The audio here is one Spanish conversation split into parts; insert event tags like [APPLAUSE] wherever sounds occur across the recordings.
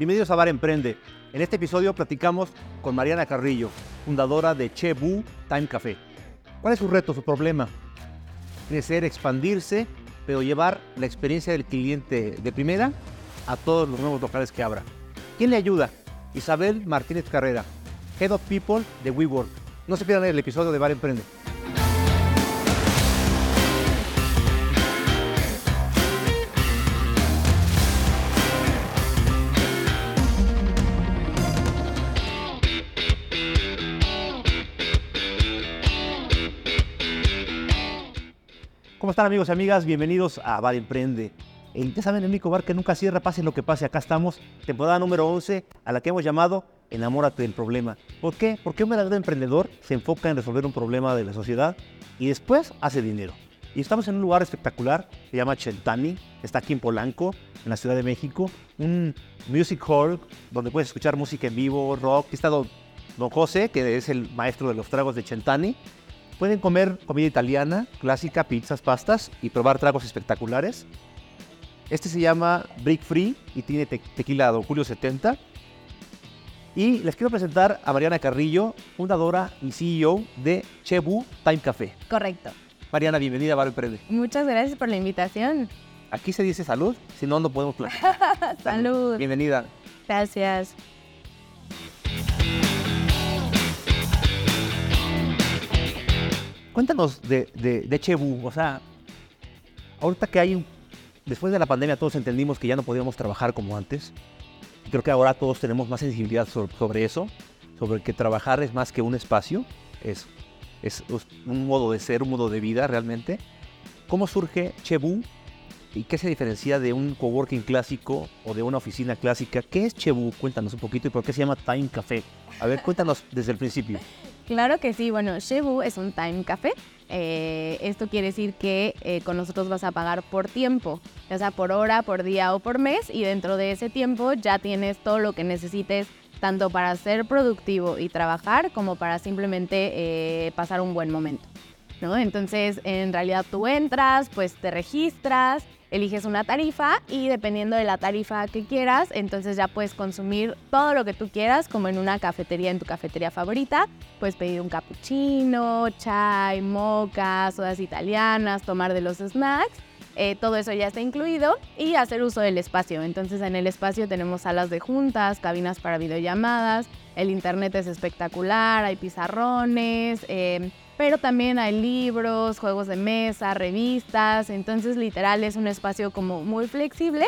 Bienvenidos a Bar Emprende. En este episodio platicamos con Mariana Carrillo, fundadora de Chebu Time Café. ¿Cuál es su reto, su problema? Crecer, expandirse, pero llevar la experiencia del cliente de primera a todos los nuevos locales que abra. ¿Quién le ayuda? Isabel Martínez Carrera, Head of People de WeWork. No se pierdan el episodio de Bar Emprende. ¿Cómo están amigos y amigas? Bienvenidos a Bar Emprende. El, ya saben, el único bar que nunca cierra, pase lo que pase. Acá estamos, temporada número 11, a la que hemos llamado Enamórate del problema. ¿Por qué? Porque un verdadero emprendedor se enfoca en resolver un problema de la sociedad y después hace dinero. Y estamos en un lugar espectacular, se llama Chentani, está aquí en Polanco, en la Ciudad de México, un music hall donde puedes escuchar música en vivo, rock. Está don, don José, que es el maestro de los tragos de Chentani. Pueden comer comida italiana, clásica, pizzas, pastas y probar tragos espectaculares. Este se llama Brick Free y tiene te tequila Don Julio 70. Y les quiero presentar a Mariana Carrillo, fundadora y CEO de Chebu Time Café. Correcto. Mariana, bienvenida a Bar Emprende. Muchas gracias por la invitación. Aquí se dice salud, si no, no podemos platicar. [LAUGHS] salud. Bienvenida. Gracias. Cuéntanos de, de, Chebu, o sea, ahorita que hay, después de la pandemia todos entendimos que ya no podíamos trabajar como antes. Creo que ahora todos tenemos más sensibilidad so- sobre eso, sobre que trabajar es más que un espacio, es, es un modo de ser, un modo de vida realmente. ¿Cómo surge Chebu y qué se diferencia de un coworking clásico o de una oficina clásica? ¿Qué es Chebu? Cuéntanos un poquito y por qué se llama Time Café. A ver, cuéntanos desde el principio. [LAUGHS] Claro que sí. Bueno, Shebu es un time café. Eh, esto quiere decir que eh, con nosotros vas a pagar por tiempo, ya sea por hora, por día o por mes, y dentro de ese tiempo ya tienes todo lo que necesites, tanto para ser productivo y trabajar, como para simplemente eh, pasar un buen momento. ¿no? Entonces, en realidad tú entras, pues te registras, eliges una tarifa y dependiendo de la tarifa que quieras, entonces ya puedes consumir todo lo que tú quieras, como en una cafetería, en tu cafetería favorita. Puedes pedir un cappuccino, chai, moca, sodas italianas, tomar de los snacks. eh, todo eso ya está incluido y hacer uso del espacio. Entonces en el espacio tenemos salas de juntas, cabinas para videollamadas, el internet es espectacular, hay pizarrones, eh, pero también hay libros, juegos de mesa, revistas, entonces literal es un espacio como muy flexible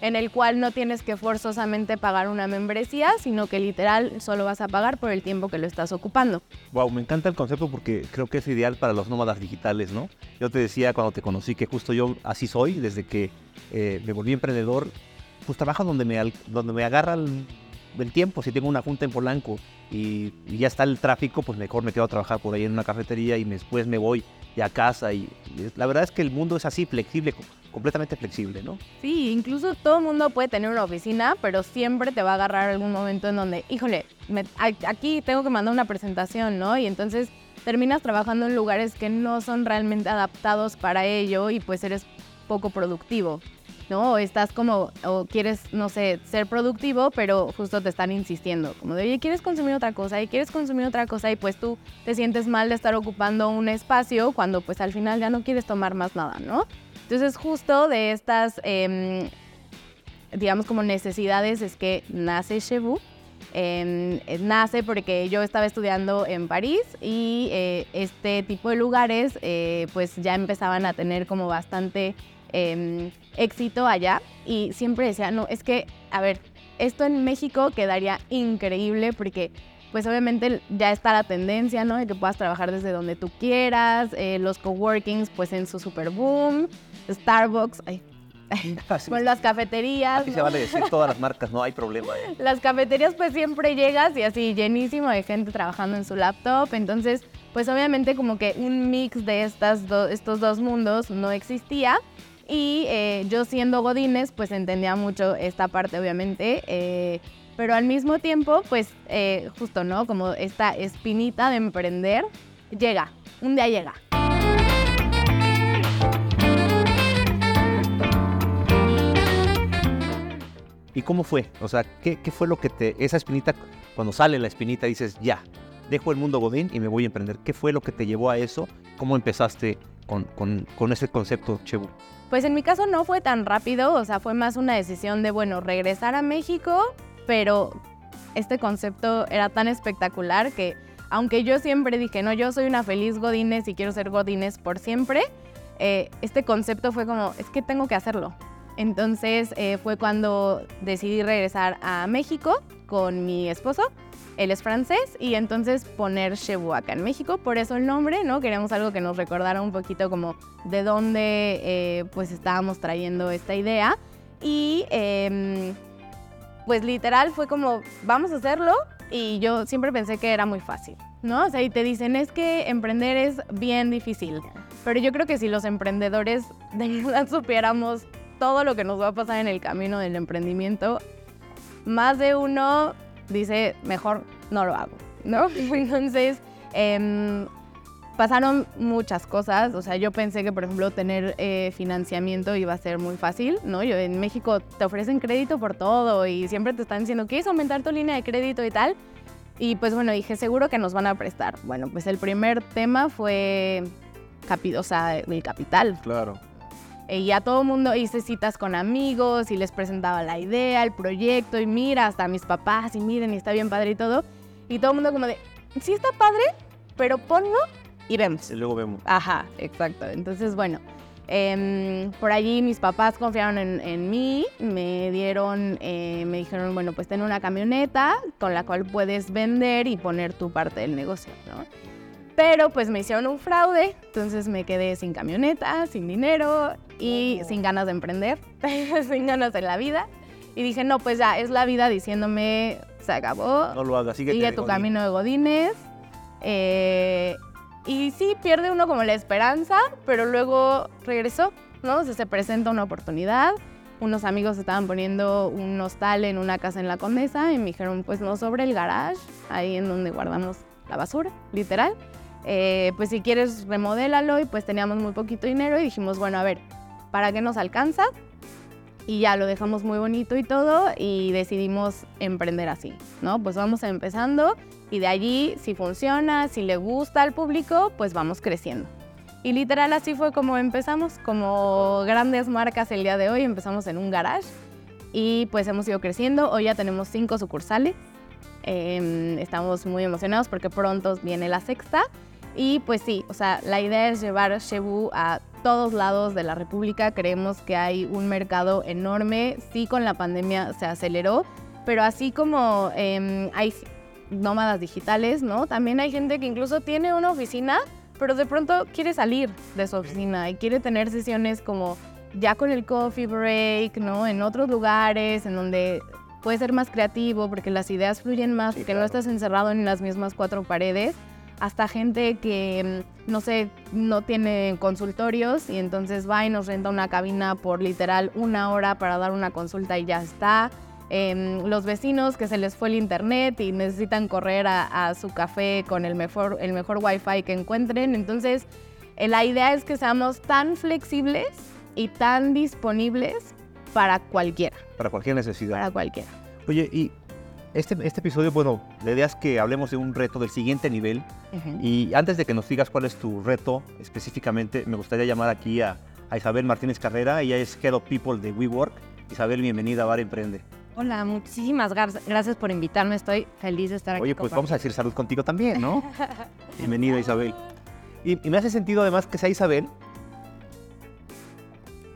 en el cual no tienes que forzosamente pagar una membresía, sino que literal solo vas a pagar por el tiempo que lo estás ocupando. Wow, me encanta el concepto porque creo que es ideal para los nómadas digitales, ¿no? Yo te decía cuando te conocí que justo yo así soy, desde que eh, me volví emprendedor, pues trabajo donde me, donde me agarra el, el tiempo. Si tengo una junta en Polanco y, ya está el tráfico, pues mejor me quedo a trabajar por ahí en una cafetería y después me voy ya a casa. Y, la verdad es que el mundo es así, flexible, co- completamente flexible, ¿no? Sí, incluso todo el mundo puede tener una oficina, pero siempre te va a agarrar algún momento en donde, híjole, aquí tengo que mandar una presentación, ¿no? Y entonces terminas trabajando en lugares que no son realmente adaptados para ello y pues eres poco productivo, ¿no? O estás como, o quieres, no sé, ser productivo, pero justo te están insistiendo, como de, oye, ¿quieres consumir otra cosa? Y quieres consumir otra cosa y pues tú te sientes mal de estar ocupando un espacio cuando pues al final ya no quieres tomar más nada, ¿no? Entonces justo de estas, em, digamos como necesidades es que nace Chevu. Em, eh, nace porque yo estaba estudiando en París y eh, este tipo de lugares eh, pues ya empezaban a tener como bastante em, éxito allá y siempre decía, no, es que, a ver, esto en México quedaría increíble porque pues obviamente ya está la tendencia, ¿no? De que puedas trabajar desde donde tú quieras, eh, los coworkings pues en su super boom, Starbucks, ay, [LAUGHS] Así, bueno, las cafeterías, así ¿no? se vale decir [LAUGHS] todas las marcas, no hay problema. ¿eh? las cafeterías pues siempre llegas y así llenísimo de gente trabajando en su laptop, entonces pues obviamente como que un mix de estas do- estos dos mundos no existía y eh, yo siendo Godines pues entendía mucho esta parte obviamente, eh, pero al mismo tiempo pues eh, justo, ¿no? Como esta espinita de emprender llega, un día llega. ¿Y cómo fue? O sea, ¿qué, ¿qué, fue lo que te, esa espinita, cuando sale la espinita dices, ya, dejo el mundo Godín y me voy a emprender? ¿Qué fue lo que te llevó a eso? ¿Cómo empezaste con, ese concepto, Chebu? Pues en mi caso no fue tan rápido, o sea, fue más una decisión de, bueno, regresar a México, pero este concepto era tan espectacular que aunque yo siempre dije, no, yo soy una feliz Godínez y quiero ser Godínez por siempre, eh, este concepto fue como, es que tengo que hacerlo. Entonces eh, fue cuando decidí regresar a México con mi esposo. Él es francés y entonces poner Chebu acá en México, por eso el nombre, ¿no? Queríamos algo que nos recordara un poquito como de dónde eh, pues estábamos trayendo esta idea. Y em, pues literal fue como, vamos a hacerlo, y yo siempre pensé que era muy fácil, ¿no? O sea, y te dicen, es que emprender es bien difícil. Pero yo creo que si los emprendedores de verdad [LAUGHS] supiéramos todo lo que nos va a pasar en el camino del emprendimiento, más de uno dice, mejor no lo hago, ¿no? [LAUGHS] Entonces, eh, pasaron muchas cosas. O sea, yo pensé que, por ejemplo, tener eh, financiamiento iba a ser muy fácil, ¿no? Yo, en México te ofrecen crédito por todo y siempre te están diciendo, ¿quieres aumentar tu línea de crédito y tal? Y pues bueno, dije, seguro que nos van a prestar. Bueno, pues el primer tema fue, capi o sea, el capital. Claro. Y ya todo mundo hice citas con amigos y les presentaba la idea, el proyecto y mira, hasta mis papás y miren, y está bien padre y todo. Y todo el mundo como de, sí está padre, pero ponlo y vemos. Y luego vemos. Ajá, exacto. Entonces, bueno, eh, por allí mis papás confiaron en, en mí, me dieron, eh, me dijeron, bueno, pues ten una camioneta con la cual puedes vender y poner tu parte del negocio, ¿no? Pero pues me hicieron un fraude, entonces me quedé sin camioneta, sin dinero y sin ganas de emprender, [LAUGHS] sin ganas en la vida. Y dije, no, pues ya, es la vida diciéndome, se acabó. No lo hagas, sigue, sigue tu camino de Godines. Eh, y sí, pierde uno como la esperanza, pero luego regresó, ¿no? O sea, se presenta una oportunidad. Unos amigos estaban poniendo un hostal en una casa en la Condesa y me dijeron, pues no sobre el garage, ahí en donde guardamos la basura, literal. Eh, pues si quieres remodélalo y pues teníamos muy poquito dinero y dijimos, bueno, a ver, ¿para qué nos alcanza? Y ya lo dejamos muy bonito y todo y decidimos emprender así, ¿no? Pues vamos empezando y de allí, si funciona, si le gusta al público, pues vamos creciendo. Y literal así fue como empezamos, como grandes marcas el día de hoy, empezamos en un garage y pues hemos ido creciendo, hoy ya tenemos cinco sucursales, eh, estamos muy emocionados porque pronto viene la sexta y pues sí, o sea, la idea es llevar Shebu a todos lados de la República, creemos que hay un mercado enorme, sí con la pandemia se aceleró, pero así como eh, hay nómadas digitales, ¿no? También hay gente que incluso tiene una oficina, pero de pronto quiere salir de su oficina y quiere tener sesiones como ya con el coffee break, ¿no? En otros lugares, en donde puede ser más creativo porque las ideas fluyen más, porque no estás encerrado en las mismas cuatro paredes. Hasta gente que, no sé, no tiene consultorios y entonces va y nos renta una cabina por literal una hora para dar una consulta y ya está eh, los vecinos que se les fue el internet y necesitan correr a, a su café con el mejor, el mejor wifi que encuentren. Entonces, eh, la idea es que seamos tan flexibles y tan disponibles para cualquiera. Para cualquier necesidad. Para cualquiera. Oye, y este, este episodio, bueno, la idea es que hablemos de un reto del siguiente nivel. Uh -huh. Y antes de que nos digas cuál es tu reto específicamente, me gustaría llamar aquí a, a Isabel Martínez Carrera. Ella es Head of People de WeWork. Isabel, bienvenida a Bar Emprende. Hola, muchísimas gracias por invitarme. Estoy feliz de estar aquí. Oye, pues vamos a decir salud contigo también, ¿no? [LAUGHS] Bienvenida, Isabel. Y, y, me hace sentido además que sea Isabel.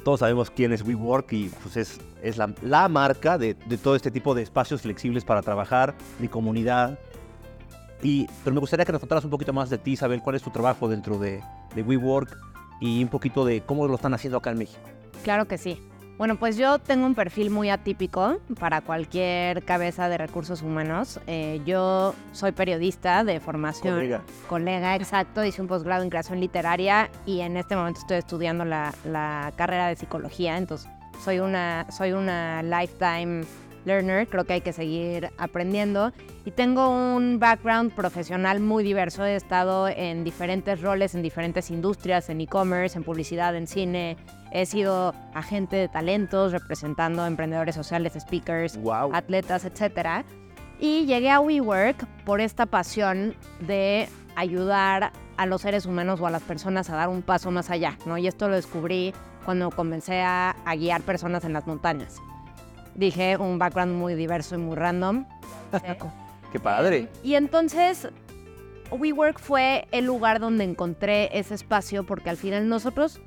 Todos sabemos quién es WeWork y pues es, es la, la marca de, de, todo este tipo de espacios flexibles para trabajar, de comunidad. Y, pero me gustaría que nos contaras un poquito más de ti, Isabel. ¿Cuál es tu trabajo dentro de, de WeWork? Y un poquito de cómo lo están haciendo acá en México. Claro que sí. Bueno, pues yo tengo un perfil muy atípico para cualquier cabeza de recursos humanos. Eh, yo soy periodista de formación. Colega. Colega, exacto. Hice un posgrado en creación literaria y en este momento estoy estudiando la, la carrera de psicología. Entonces, soy una, soy una lifetime learner, creo que hay que seguir aprendiendo. Y tengo un background profesional muy diverso. He estado en diferentes roles, en diferentes industrias, en e-commerce, en publicidad, en cine. He sido agente de talentos, representando emprendedores sociales, speakers, Wow. atletas, etc. Y llegué a WeWork por esta pasión de ayudar a los seres humanos o a las personas a dar un paso más allá, ¿no? Y esto lo descubrí cuando comencé a, a guiar personas en las montañas. Dije, un background muy diverso y muy random. [LAUGHS] Qué padre. Y entonces, WeWork fue el lugar donde encontré ese espacio porque al final nosotros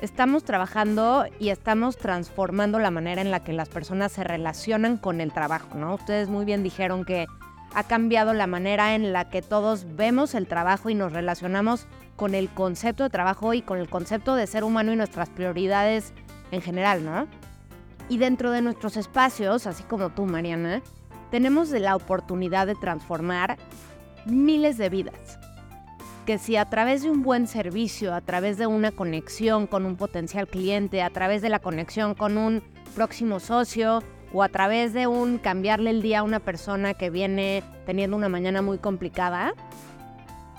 estamos trabajando y estamos transformando la manera en la que las personas se relacionan con el trabajo, ¿no? Ustedes muy bien dijeron que ha cambiado la manera en la que todos vemos el trabajo y nos relacionamos con el concepto de trabajo y con el concepto de ser humano y nuestras prioridades en general, ¿no? Y dentro de nuestros espacios, así como tú, Mariana, tenemos la oportunidad de transformar miles de vidas. Que si a través de un buen servicio, a través de una conexión con un potencial cliente, a través de la conexión con un próximo socio o a través de un cambiarle el día a una persona que viene teniendo una mañana muy complicada,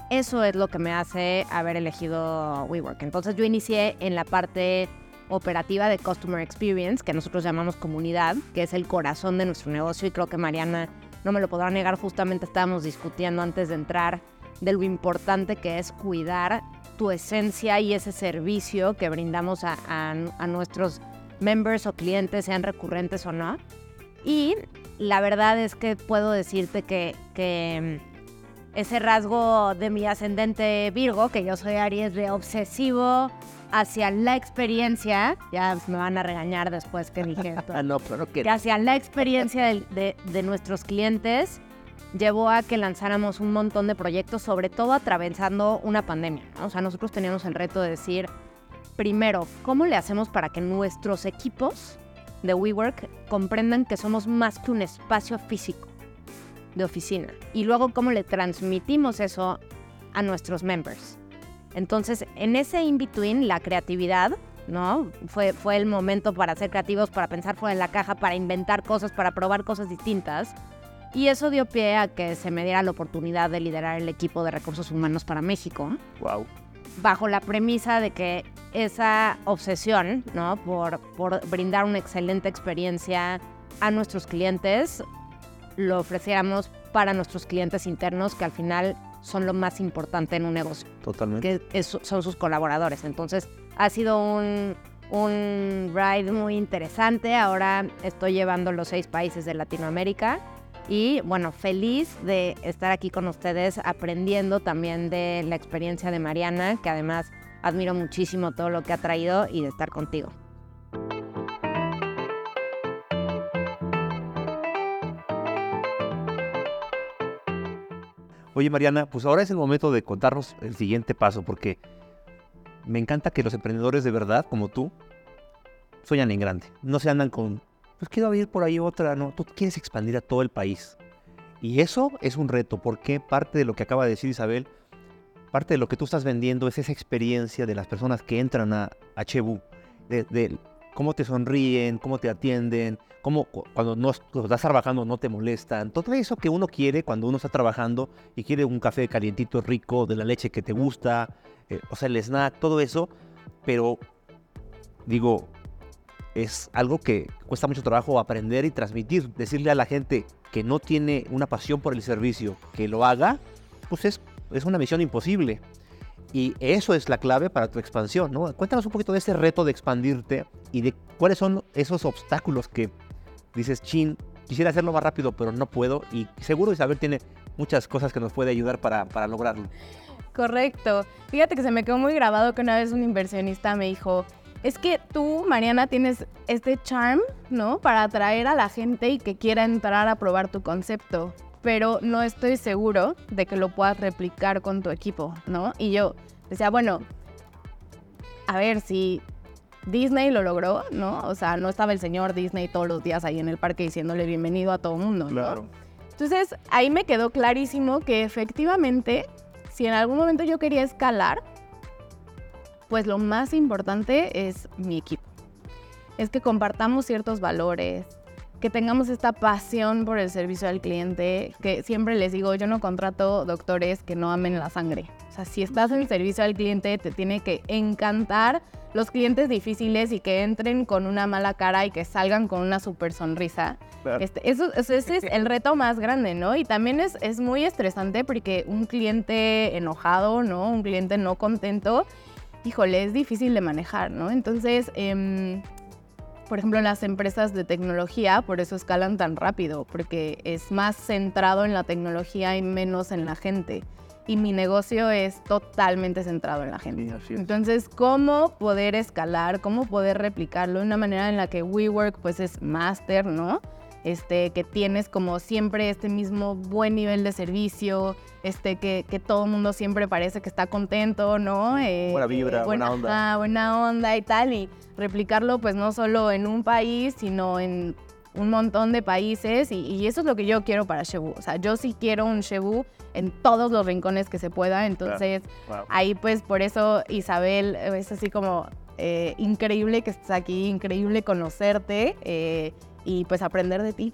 eso es lo que me hace haber elegido WeWork. Entonces yo inicié en la parte operativa de Customer Experience, que nosotros llamamos comunidad, que es el corazón de nuestro negocio y creo que Mariana no me lo podrá negar, justamente estábamos discutiendo antes de entrar de lo importante que es cuidar tu esencia y ese servicio que brindamos a, nuestros members o clientes, sean recurrentes o no. Y la verdad es que puedo decirte que, ese rasgo de mi ascendente Virgo, que yo soy Aries de obsesivo hacia la experiencia, ya me van a regañar después que dije [LAUGHS] esto, Ah, no, pero que hacia la experiencia de, de nuestros clientes llevó a que lanzáramos un montón de proyectos, sobre todo atravesando una pandemia. ¿no? O sea, nosotros teníamos el reto de decir, primero, ¿cómo le hacemos para que nuestros equipos de WeWork comprendan que somos más que un espacio físico de oficina? Y luego, ¿cómo le transmitimos eso a nuestros members? Entonces, en ese in-between, la creatividad, ¿no? Fue, fue el momento para ser creativos, para pensar fuera de la caja, para inventar cosas, para probar cosas distintas. Y eso dio pie a que se me diera la oportunidad de liderar el equipo de recursos humanos para México, Wow. bajo la premisa de que esa obsesión, ¿no? Por, por brindar una excelente experiencia a nuestros clientes, lo ofreciéramos para nuestros clientes internos, que al final son lo más importante en un negocio Totalmente. que es- son sus colaboradores. Entonces, ha sido un, un ride muy interesante. Ahora estoy llevando los seis países de Latinoamérica. Y bueno, feliz de estar aquí con ustedes aprendiendo también de la experiencia de Mariana, que además admiro muchísimo todo lo que ha traído y de estar contigo. Oye, Mariana, pues ahora es el momento de contarnos el siguiente paso, porque me encanta que los emprendedores de verdad, como tú, sueñan en grande. No se andan con, pues quiero abrir por ahí otra, no. Tú quieres expandir a todo el país. Y eso es un reto, porque parte de lo que acaba de decir Isabel, parte de lo que tú estás vendiendo es esa experiencia de las personas que entran a, Chebu, de cómo te sonríen, cómo te atienden, cómo cu- cuando no cuando estás trabajando no te molestan. Todo eso que uno quiere cuando uno está trabajando y quiere un café calientito rico, de la leche que te gusta, eh, o sea, el snack, todo eso, pero digo, es algo que cuesta mucho trabajo aprender y transmitir. Decirle a la gente que no tiene una pasión por el servicio, que lo haga, pues es, es una misión imposible. Y eso es la clave para tu expansión, ¿no? Cuéntanos un poquito de ese reto de expandirte y de cuáles son esos obstáculos que dices, chin, quisiera hacerlo más rápido, pero no puedo. Y seguro Isabel tiene muchas cosas que nos puede ayudar para, para lograrlo. Correcto. Fíjate que se me quedó muy grabado que una vez un inversionista me dijo, es que tú, Mariana, tienes este charm, ¿no? Para atraer a la gente y que quiera entrar a probar tu concepto, pero no estoy seguro de que lo puedas replicar con tu equipo, ¿no? Y yo decía, bueno, a ver si Disney lo logró, ¿no? O sea, no estaba el señor Disney todos los días ahí en el parque diciéndole bienvenido a todo mundo, ¿no? Entonces, ahí me quedó clarísimo que efectivamente, si en algún momento yo quería escalar, pues lo más importante es mi equipo. Es que compartamos ciertos valores, que tengamos esta pasión por el servicio al cliente, que siempre les digo, yo no contrato doctores que no amen la sangre. O sea, si estás en servicio al cliente, te tiene que encantar los clientes difíciles y que entren con una mala cara y que salgan con una super sonrisa. Este, eso, ese es el reto más grande, ¿no? Y también es, es muy estresante porque un cliente enojado, ¿no? Un cliente no contento, híjole, es difícil de manejar, ¿no? Entonces, eh, por ejemplo, las empresas de tecnología, por eso escalan tan rápido, porque es más centrado en la tecnología y menos en la gente. Y mi negocio es totalmente centrado en la gente. Entonces, ¿cómo poder escalar? ¿Cómo poder replicarlo de una manera en la que WeWork pues es máster, ¿no? Este, que tienes como siempre este mismo buen nivel de servicio, este, que, que todo el mundo siempre parece que está contento, ¿no? Eh, buena vibra, buena, onda. buena onda y tal, y replicarlo pues no solo en un país, sino en un montón de países y, eso es lo que yo quiero para Shebu. O sea, yo sí quiero un Shebu en todos los rincones que se pueda. Entonces, ahí pues por eso Isabel es así como eh, increíble que estés aquí, increíble conocerte. Eh, y pues aprender de ti.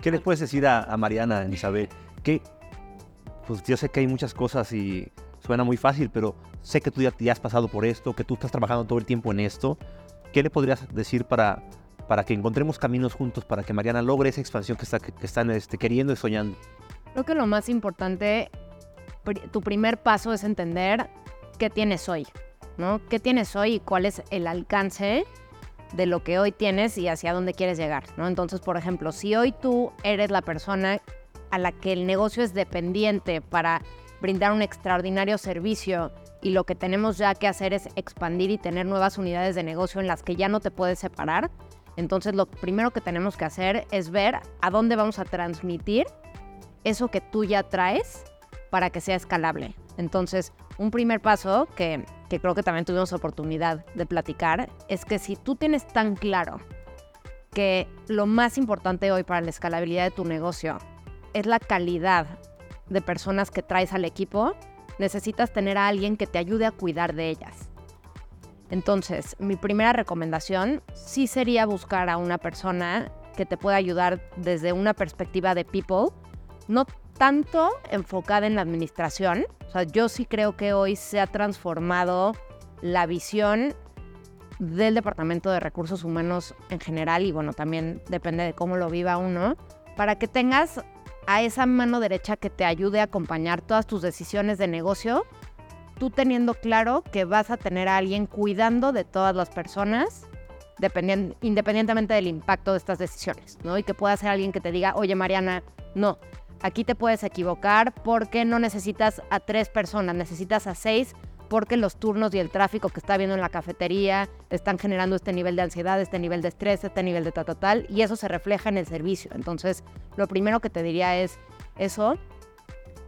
¿Qué les puedes decir a, Mariana, Isabel? Que pues yo sé que hay muchas cosas y suena muy fácil, pero sé que tú ya, has pasado por esto, que tú estás trabajando todo el tiempo en esto. ¿Qué le podrías decir para, para que encontremos caminos juntos, para que Mariana logre esa expansión que, está, que están este, queriendo y soñando? Creo que lo más importante, tu primer paso es entender qué tienes hoy, ¿no? ¿Qué tienes hoy y cuál es el alcance de lo que hoy tienes y hacia dónde quieres llegar, ¿no? Entonces, por ejemplo, si hoy tú eres la persona a la que el negocio es dependiente para brindar un extraordinario servicio y lo que tenemos ya que hacer es expandir y tener nuevas unidades de negocio en las que ya no te puedes separar, entonces lo primero que tenemos que hacer es ver a dónde vamos a transmitir eso que tú ya traes para que sea escalable. Entonces, un primer paso que, creo que también tuvimos oportunidad de platicar es que si tú tienes tan claro que lo más importante hoy para la escalabilidad de tu negocio es la calidad de personas que traes al equipo, necesitas tener a alguien que te ayude a cuidar de ellas. Entonces, mi primera recomendación sí sería buscar a una persona que te pueda ayudar desde una perspectiva de people, no tanto enfocada en la administración. O sea, yo sí creo que hoy se ha transformado la visión del Departamento de Recursos Humanos en general y bueno, también depende de cómo lo viva uno, para que tengas a esa mano derecha que te ayude a acompañar todas tus decisiones de negocio, tú teniendo claro que vas a tener a alguien cuidando de todas las personas, independientemente del impacto de estas decisiones, ¿no? Y que pueda ser alguien que te diga, oye Mariana, no, Aquí te puedes equivocar porque no necesitas a tres personas, necesitas a seis porque los turnos y el tráfico que está habiendo en la cafetería están generando este nivel de ansiedad, este nivel de estrés, este nivel de tal, tal, y eso se refleja en el servicio. Entonces, lo primero que te diría es eso,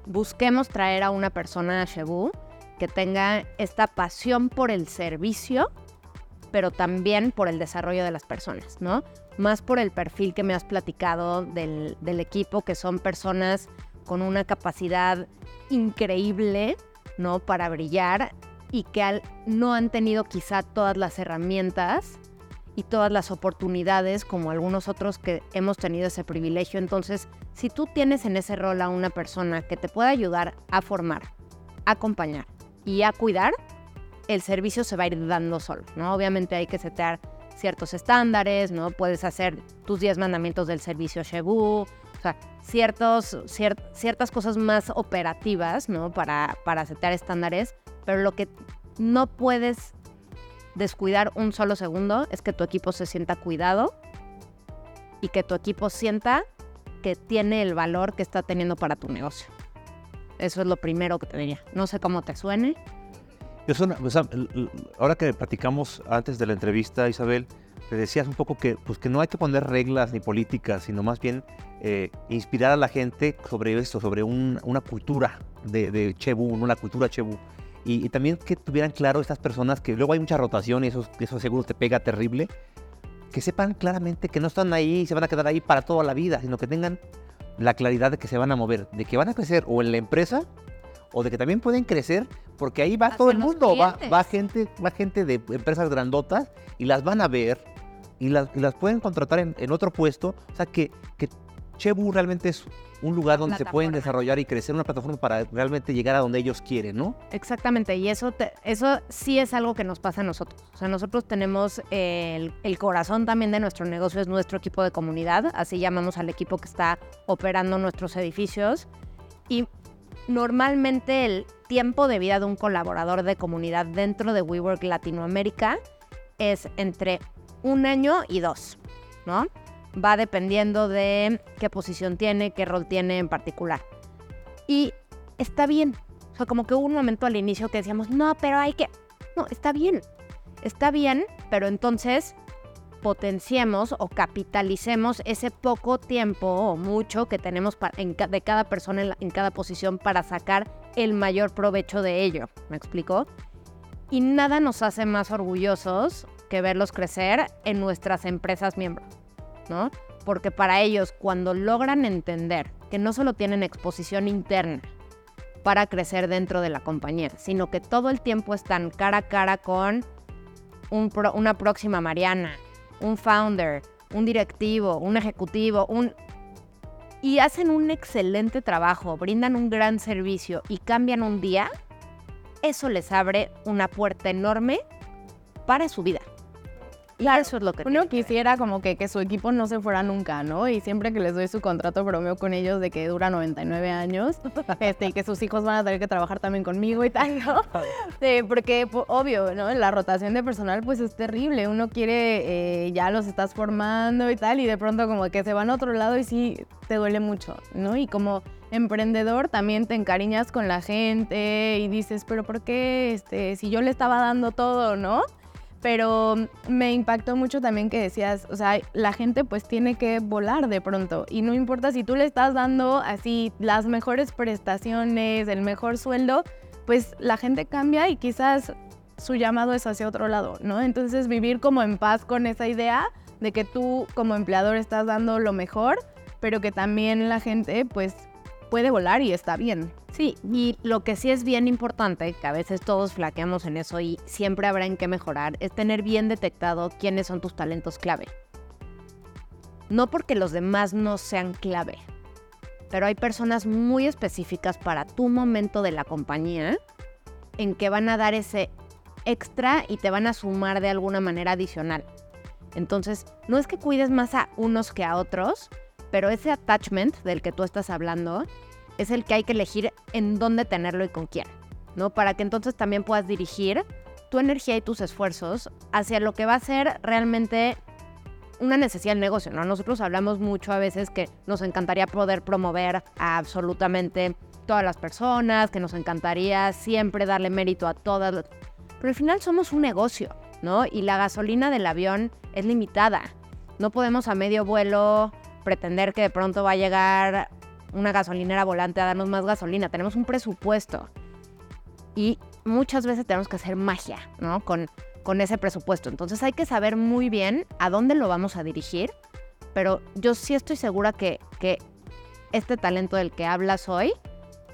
busquemos traer a una persona a Shebu que tenga esta pasión por el servicio, pero también por el desarrollo de las personas, ¿no? más por el perfil que me has platicado del, equipo, que son personas con una capacidad increíble, ¿no? Para brillar y que no han tenido quizá todas las herramientas y todas las oportunidades como algunos otros que hemos tenido ese privilegio. Entonces, si tú tienes en ese rol a una persona que te pueda ayudar a formar, a acompañar y a cuidar, el servicio se va a ir dando solo, ¿no? Obviamente hay que setear ciertos estándares, ¿no? Puedes hacer tus 10 mandamientos del servicio Shebu, o sea, ciertos, ciertas cosas más operativas, ¿no? Para, para setear estándares, pero lo que no puedes descuidar un solo segundo es que tu equipo se sienta cuidado y que tu equipo sienta que tiene el valor que está teniendo para tu negocio. Eso es lo primero que te diría. No sé cómo te suene, ahora que platicamos antes de la entrevista, Isabel, te decías un poco que, pues, que no hay que poner reglas ni políticas, sino más bien eh, inspirar a la gente sobre esto, sobre una cultura de, de Chebu, una cultura Chebu. Y, también que tuvieran claro estas personas que luego hay mucha rotación y eso, eso seguro te pega terrible, que sepan claramente que no están ahí y se van a quedar ahí para toda la vida, sino que tengan la claridad de que se van a mover, de que van a crecer o en la empresa o de que también pueden crecer porque ahí va todo el mundo, va, va, gente, va gente de empresas grandotas y las van a ver y las, y las pueden contratar en, en otro puesto. O sea, que, que Chebu realmente es un lugar donde se pueden desarrollar y crecer una plataforma para realmente llegar a donde ellos quieren, ¿no? Exactamente, y eso, te- eso sí es algo que nos pasa a nosotros. O sea, nosotros tenemos el, el corazón también de nuestro negocio, es nuestro equipo de comunidad, así llamamos al equipo que está operando nuestros edificios. Y normalmente el tiempo de vida de un colaborador de comunidad dentro de WeWork Latinoamérica es entre un año y dos, ¿no? Va dependiendo de qué posición tiene, qué rol tiene en particular. Y está bien, o sea, como que hubo un momento al inicio que decíamos, no, pero hay que... No, está bien. Está bien, pero entonces potenciemos o capitalicemos ese poco tiempo o mucho que tenemos de cada persona en, cada posición para sacar el mayor provecho de ello. ¿Me explico? Y nada nos hace más orgullosos que verlos crecer en nuestras empresas miembros, ¿no? Porque para ellos, cuando logran entender que no solo tienen exposición interna, para crecer dentro de la compañía, sino que todo el tiempo están cara a cara con una próxima Mariana, un founder, un directivo, un ejecutivo, un... Y hacen un excelente trabajo, brindan un gran servicio y cambian un día, eso les abre una puerta enorme para su vida. Y eso es lo que... Uno quisiera como que, que su equipo no se fuera nunca, ¿no? Y siempre que les doy su contrato bromeo con ellos de que dura 99 años [LAUGHS] este, y que sus hijos van a tener que trabajar también conmigo y tal, ¿no? Sí, porque po- obvio, ¿no? La rotación de personal pues es terrible. Uno quiere, eh, ya los estás formando y tal y de pronto como que se van a otro lado y sí te duele mucho, ¿no? Y como emprendedor también te encariñas con la gente y dices, pero ¿por qué? Este, si yo le estaba dando todo, ¿no? Pero me impactó mucho también que decías, o sea, la gente pues tiene que volar de pronto y no importa si tú le estás dando así las mejores prestaciones, el mejor sueldo, pues la gente cambia y quizás su llamado es hacia otro lado, ¿no? Entonces vivir como en paz con esa idea de que tú como empleador estás dando lo mejor, pero que también la gente pues puede volar y está bien. Sí, y lo que sí es bien importante, que a veces todos flaqueamos en eso y siempre habrá en qué mejorar, es tener bien detectado quiénes son tus talentos clave. No porque los demás no sean clave, pero hay personas muy específicas para tu momento de la compañía en que van a dar ese extra y te van a sumar de alguna manera adicional. Entonces, no es que cuides más a unos que a otros, pero ese attachment del que tú estás hablando es el que hay que elegir en dónde tenerlo y con quién, ¿no? Para que entonces también puedas dirigir tu energía y tus esfuerzos hacia lo que va a ser realmente una necesidad del negocio, ¿no? Nosotros hablamos mucho a veces que nos encantaría poder promover a absolutamente todas las personas, que nos encantaría siempre darle mérito a todas, pero al final somos un negocio, ¿no? Y la gasolina del avión es limitada. No podemos a medio vuelo pretender que de pronto va a llegar una gasolinera volante a darnos más gasolina. Tenemos un presupuesto. Y muchas veces tenemos que hacer magia, ¿no? Con, con ese presupuesto. Entonces hay que saber muy bien a dónde lo vamos a dirigir. Pero yo sí estoy segura que, que este talento del que hablas hoy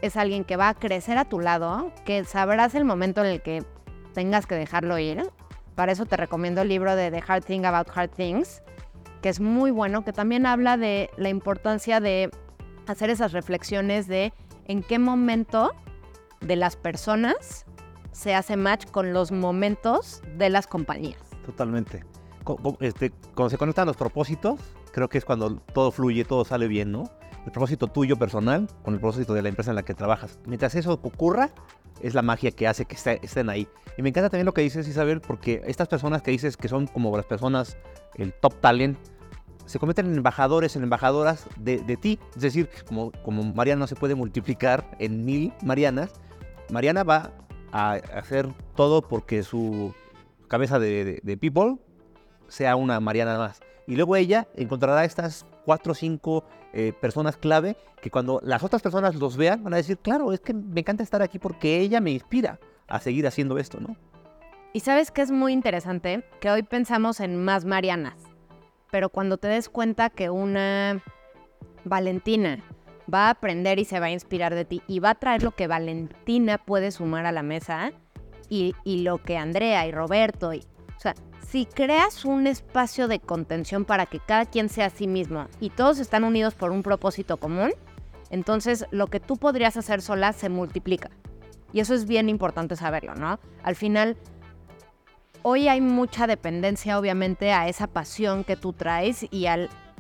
es alguien que va a crecer a tu lado, que sabrás el momento en el que tengas que dejarlo ir. Para eso te recomiendo el libro de The Hard Thing About Hard Things, que es muy bueno, que también habla de la importancia de hacer esas reflexiones de en qué momento de las personas se hace match con los momentos de las compañías. Totalmente. Este, cuando se conectan los propósitos, creo que es cuando todo fluye, todo sale bien, ¿no? El propósito tuyo personal con el propósito de la empresa en la que trabajas. Mientras eso ocurra, es la magia que hace que esté- estén ahí. Y me encanta también lo que dices, Isabel, porque estas personas que dices que son como las personas, el top talent, se convierten en embajadores, en embajadoras de, de ti. Es decir, como, como Mariana no se puede multiplicar en mil Marianas, Mariana va a hacer todo porque su cabeza de- de people sea una Mariana más. Y luego ella encontrará estas cuatro o cinco eh, personas clave que cuando las otras personas los vean van a decir, claro, es que me encanta estar aquí porque ella me inspira a seguir haciendo esto, ¿no? Y sabes que es muy interesante que hoy pensamos en más Marianas, pero cuando te des cuenta que una Valentina va a aprender y se va a inspirar de ti y va a traer lo que Valentina puede sumar a la mesa y, y lo que Andrea y Roberto y... O sea, si creas un espacio de contención para que cada quien sea a sí mismo y todos están unidos por un propósito común, entonces lo que tú podrías hacer sola se multiplica. Y eso es bien importante saberlo, ¿no? Al final, hoy hay mucha dependencia, obviamente, a esa pasión que tú traes y,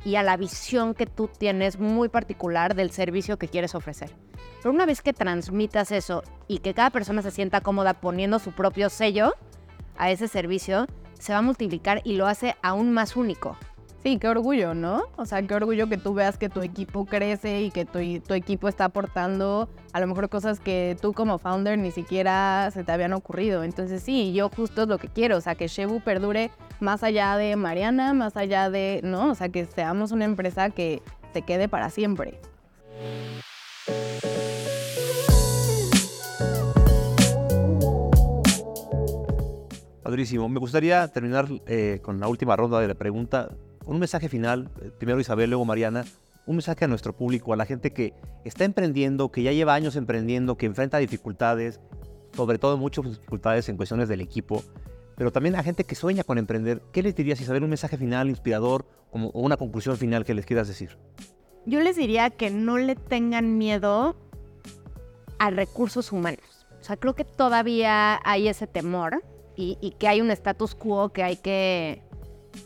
y a la visión que tú tienes muy particular del servicio que quieres ofrecer. Pero una vez que transmitas eso y que cada persona se sienta cómoda poniendo su propio sello a ese servicio, se va a multiplicar y lo hace aún más único. Sí, qué orgullo, ¿no? O sea, qué orgullo que tú veas que tu equipo crece y que tu, tu, equipo está aportando a lo mejor cosas que tú como founder ni siquiera se te habían ocurrido. Entonces sí, yo justo es lo que quiero, o sea, que Shebu perdure más allá de Mariana, más allá de, ¿no? O sea, que seamos una empresa que se quede para siempre. Padrísimo. Me gustaría terminar eh, con la última ronda de la pregunta. Un mensaje final, eh, primero Isabel, luego Mariana. Un mensaje a nuestro público, a la gente que está emprendiendo, que ya lleva años emprendiendo, que enfrenta dificultades, sobre todo muchas dificultades en cuestiones del equipo, pero también a gente que sueña con emprender. ¿Qué les dirías, Isabel? Un mensaje final, inspirador, como, o una conclusión final que les quieras decir. Yo les diría que no le tengan miedo a recursos humanos. O sea, creo que todavía hay ese temor y, que hay un status quo que hay que,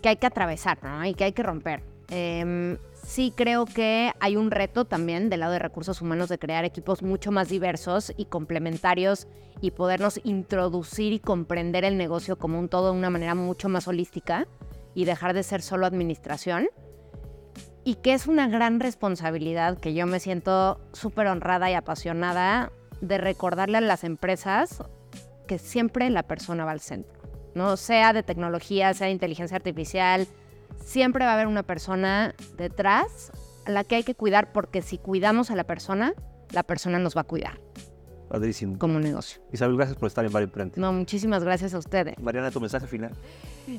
que, hay que atravesar, ¿no? Y que hay que romper. Em, sí creo que hay un reto también del lado de recursos humanos de crear equipos mucho más diversos y complementarios y podernos introducir y comprender el negocio como un todo de una manera mucho más holística y dejar de ser solo administración. Y que es una gran responsabilidad que yo me siento súper honrada y apasionada de recordarle a las empresas que siempre la persona va al centro, ¿no? Sea de tecnología, sea de inteligencia artificial, siempre va a haber una persona detrás a la que hay que cuidar porque si cuidamos a la persona, la persona nos va a cuidar. Padrísimo. Como un negocio. Isabel, gracias por estar en Bar Emprende. No, muchísimas gracias a ustedes. Mariana, tu mensaje final.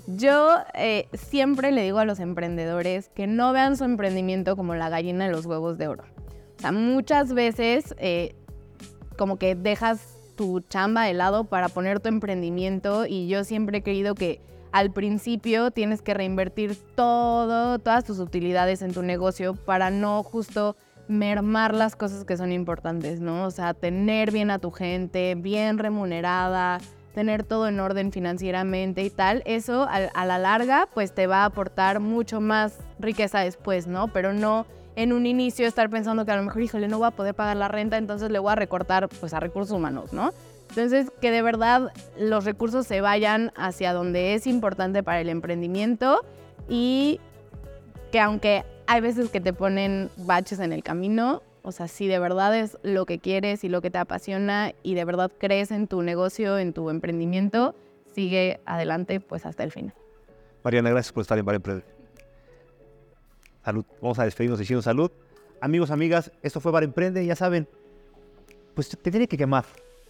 Yo eh, siempre le digo a los emprendedores que no vean su emprendimiento como la gallina de los huevos de oro. O sea, muchas veces eh, como que dejas tu chamba de lado para poner tu emprendimiento y yo siempre he creído que al principio tienes que reinvertir todo, todas tus utilidades en tu negocio para no justo mermar las cosas que son importantes, ¿no? O sea, tener bien a tu gente, bien remunerada, tener todo en orden financieramente y tal, eso a, la larga pues te va a aportar mucho más riqueza después, ¿no? Pero no en un inicio estar pensando que a lo mejor, híjole, no voy a poder pagar la renta, entonces le voy a recortar pues a recursos humanos, ¿no? Entonces, que de verdad los recursos se vayan hacia donde es importante para el emprendimiento y que aunque hay veces que te ponen baches en el camino, o sea, si de verdad es lo que quieres y lo que te apasiona y de verdad crees en tu negocio, en tu emprendimiento, sigue adelante pues hasta el final. Mariana, gracias por estar en Bar Emprende. Salud. Vamos a despedirnos diciendo salud. Amigos, amigas, esto fue Bar Emprende. Ya saben, pues te tiene que quemar.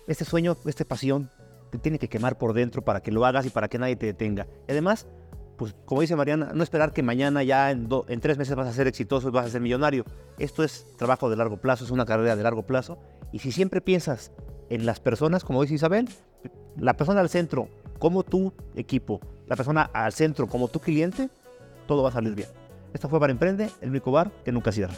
Este sueño, esta pasión, te tiene que quemar por dentro para que lo hagas y para que nadie te detenga. Y además, pues como dice Mariana, no esperar que mañana ya en, en, tres meses vas a ser exitoso y vas a ser millonario. Esto es trabajo de largo plazo, es una carrera de largo plazo. Y si siempre piensas en las personas, como dice Isabel, la persona al centro como tu equipo, la persona al centro como tu cliente, todo va a salir bien. Esto fue para Emprende, el único bar que nunca cierra.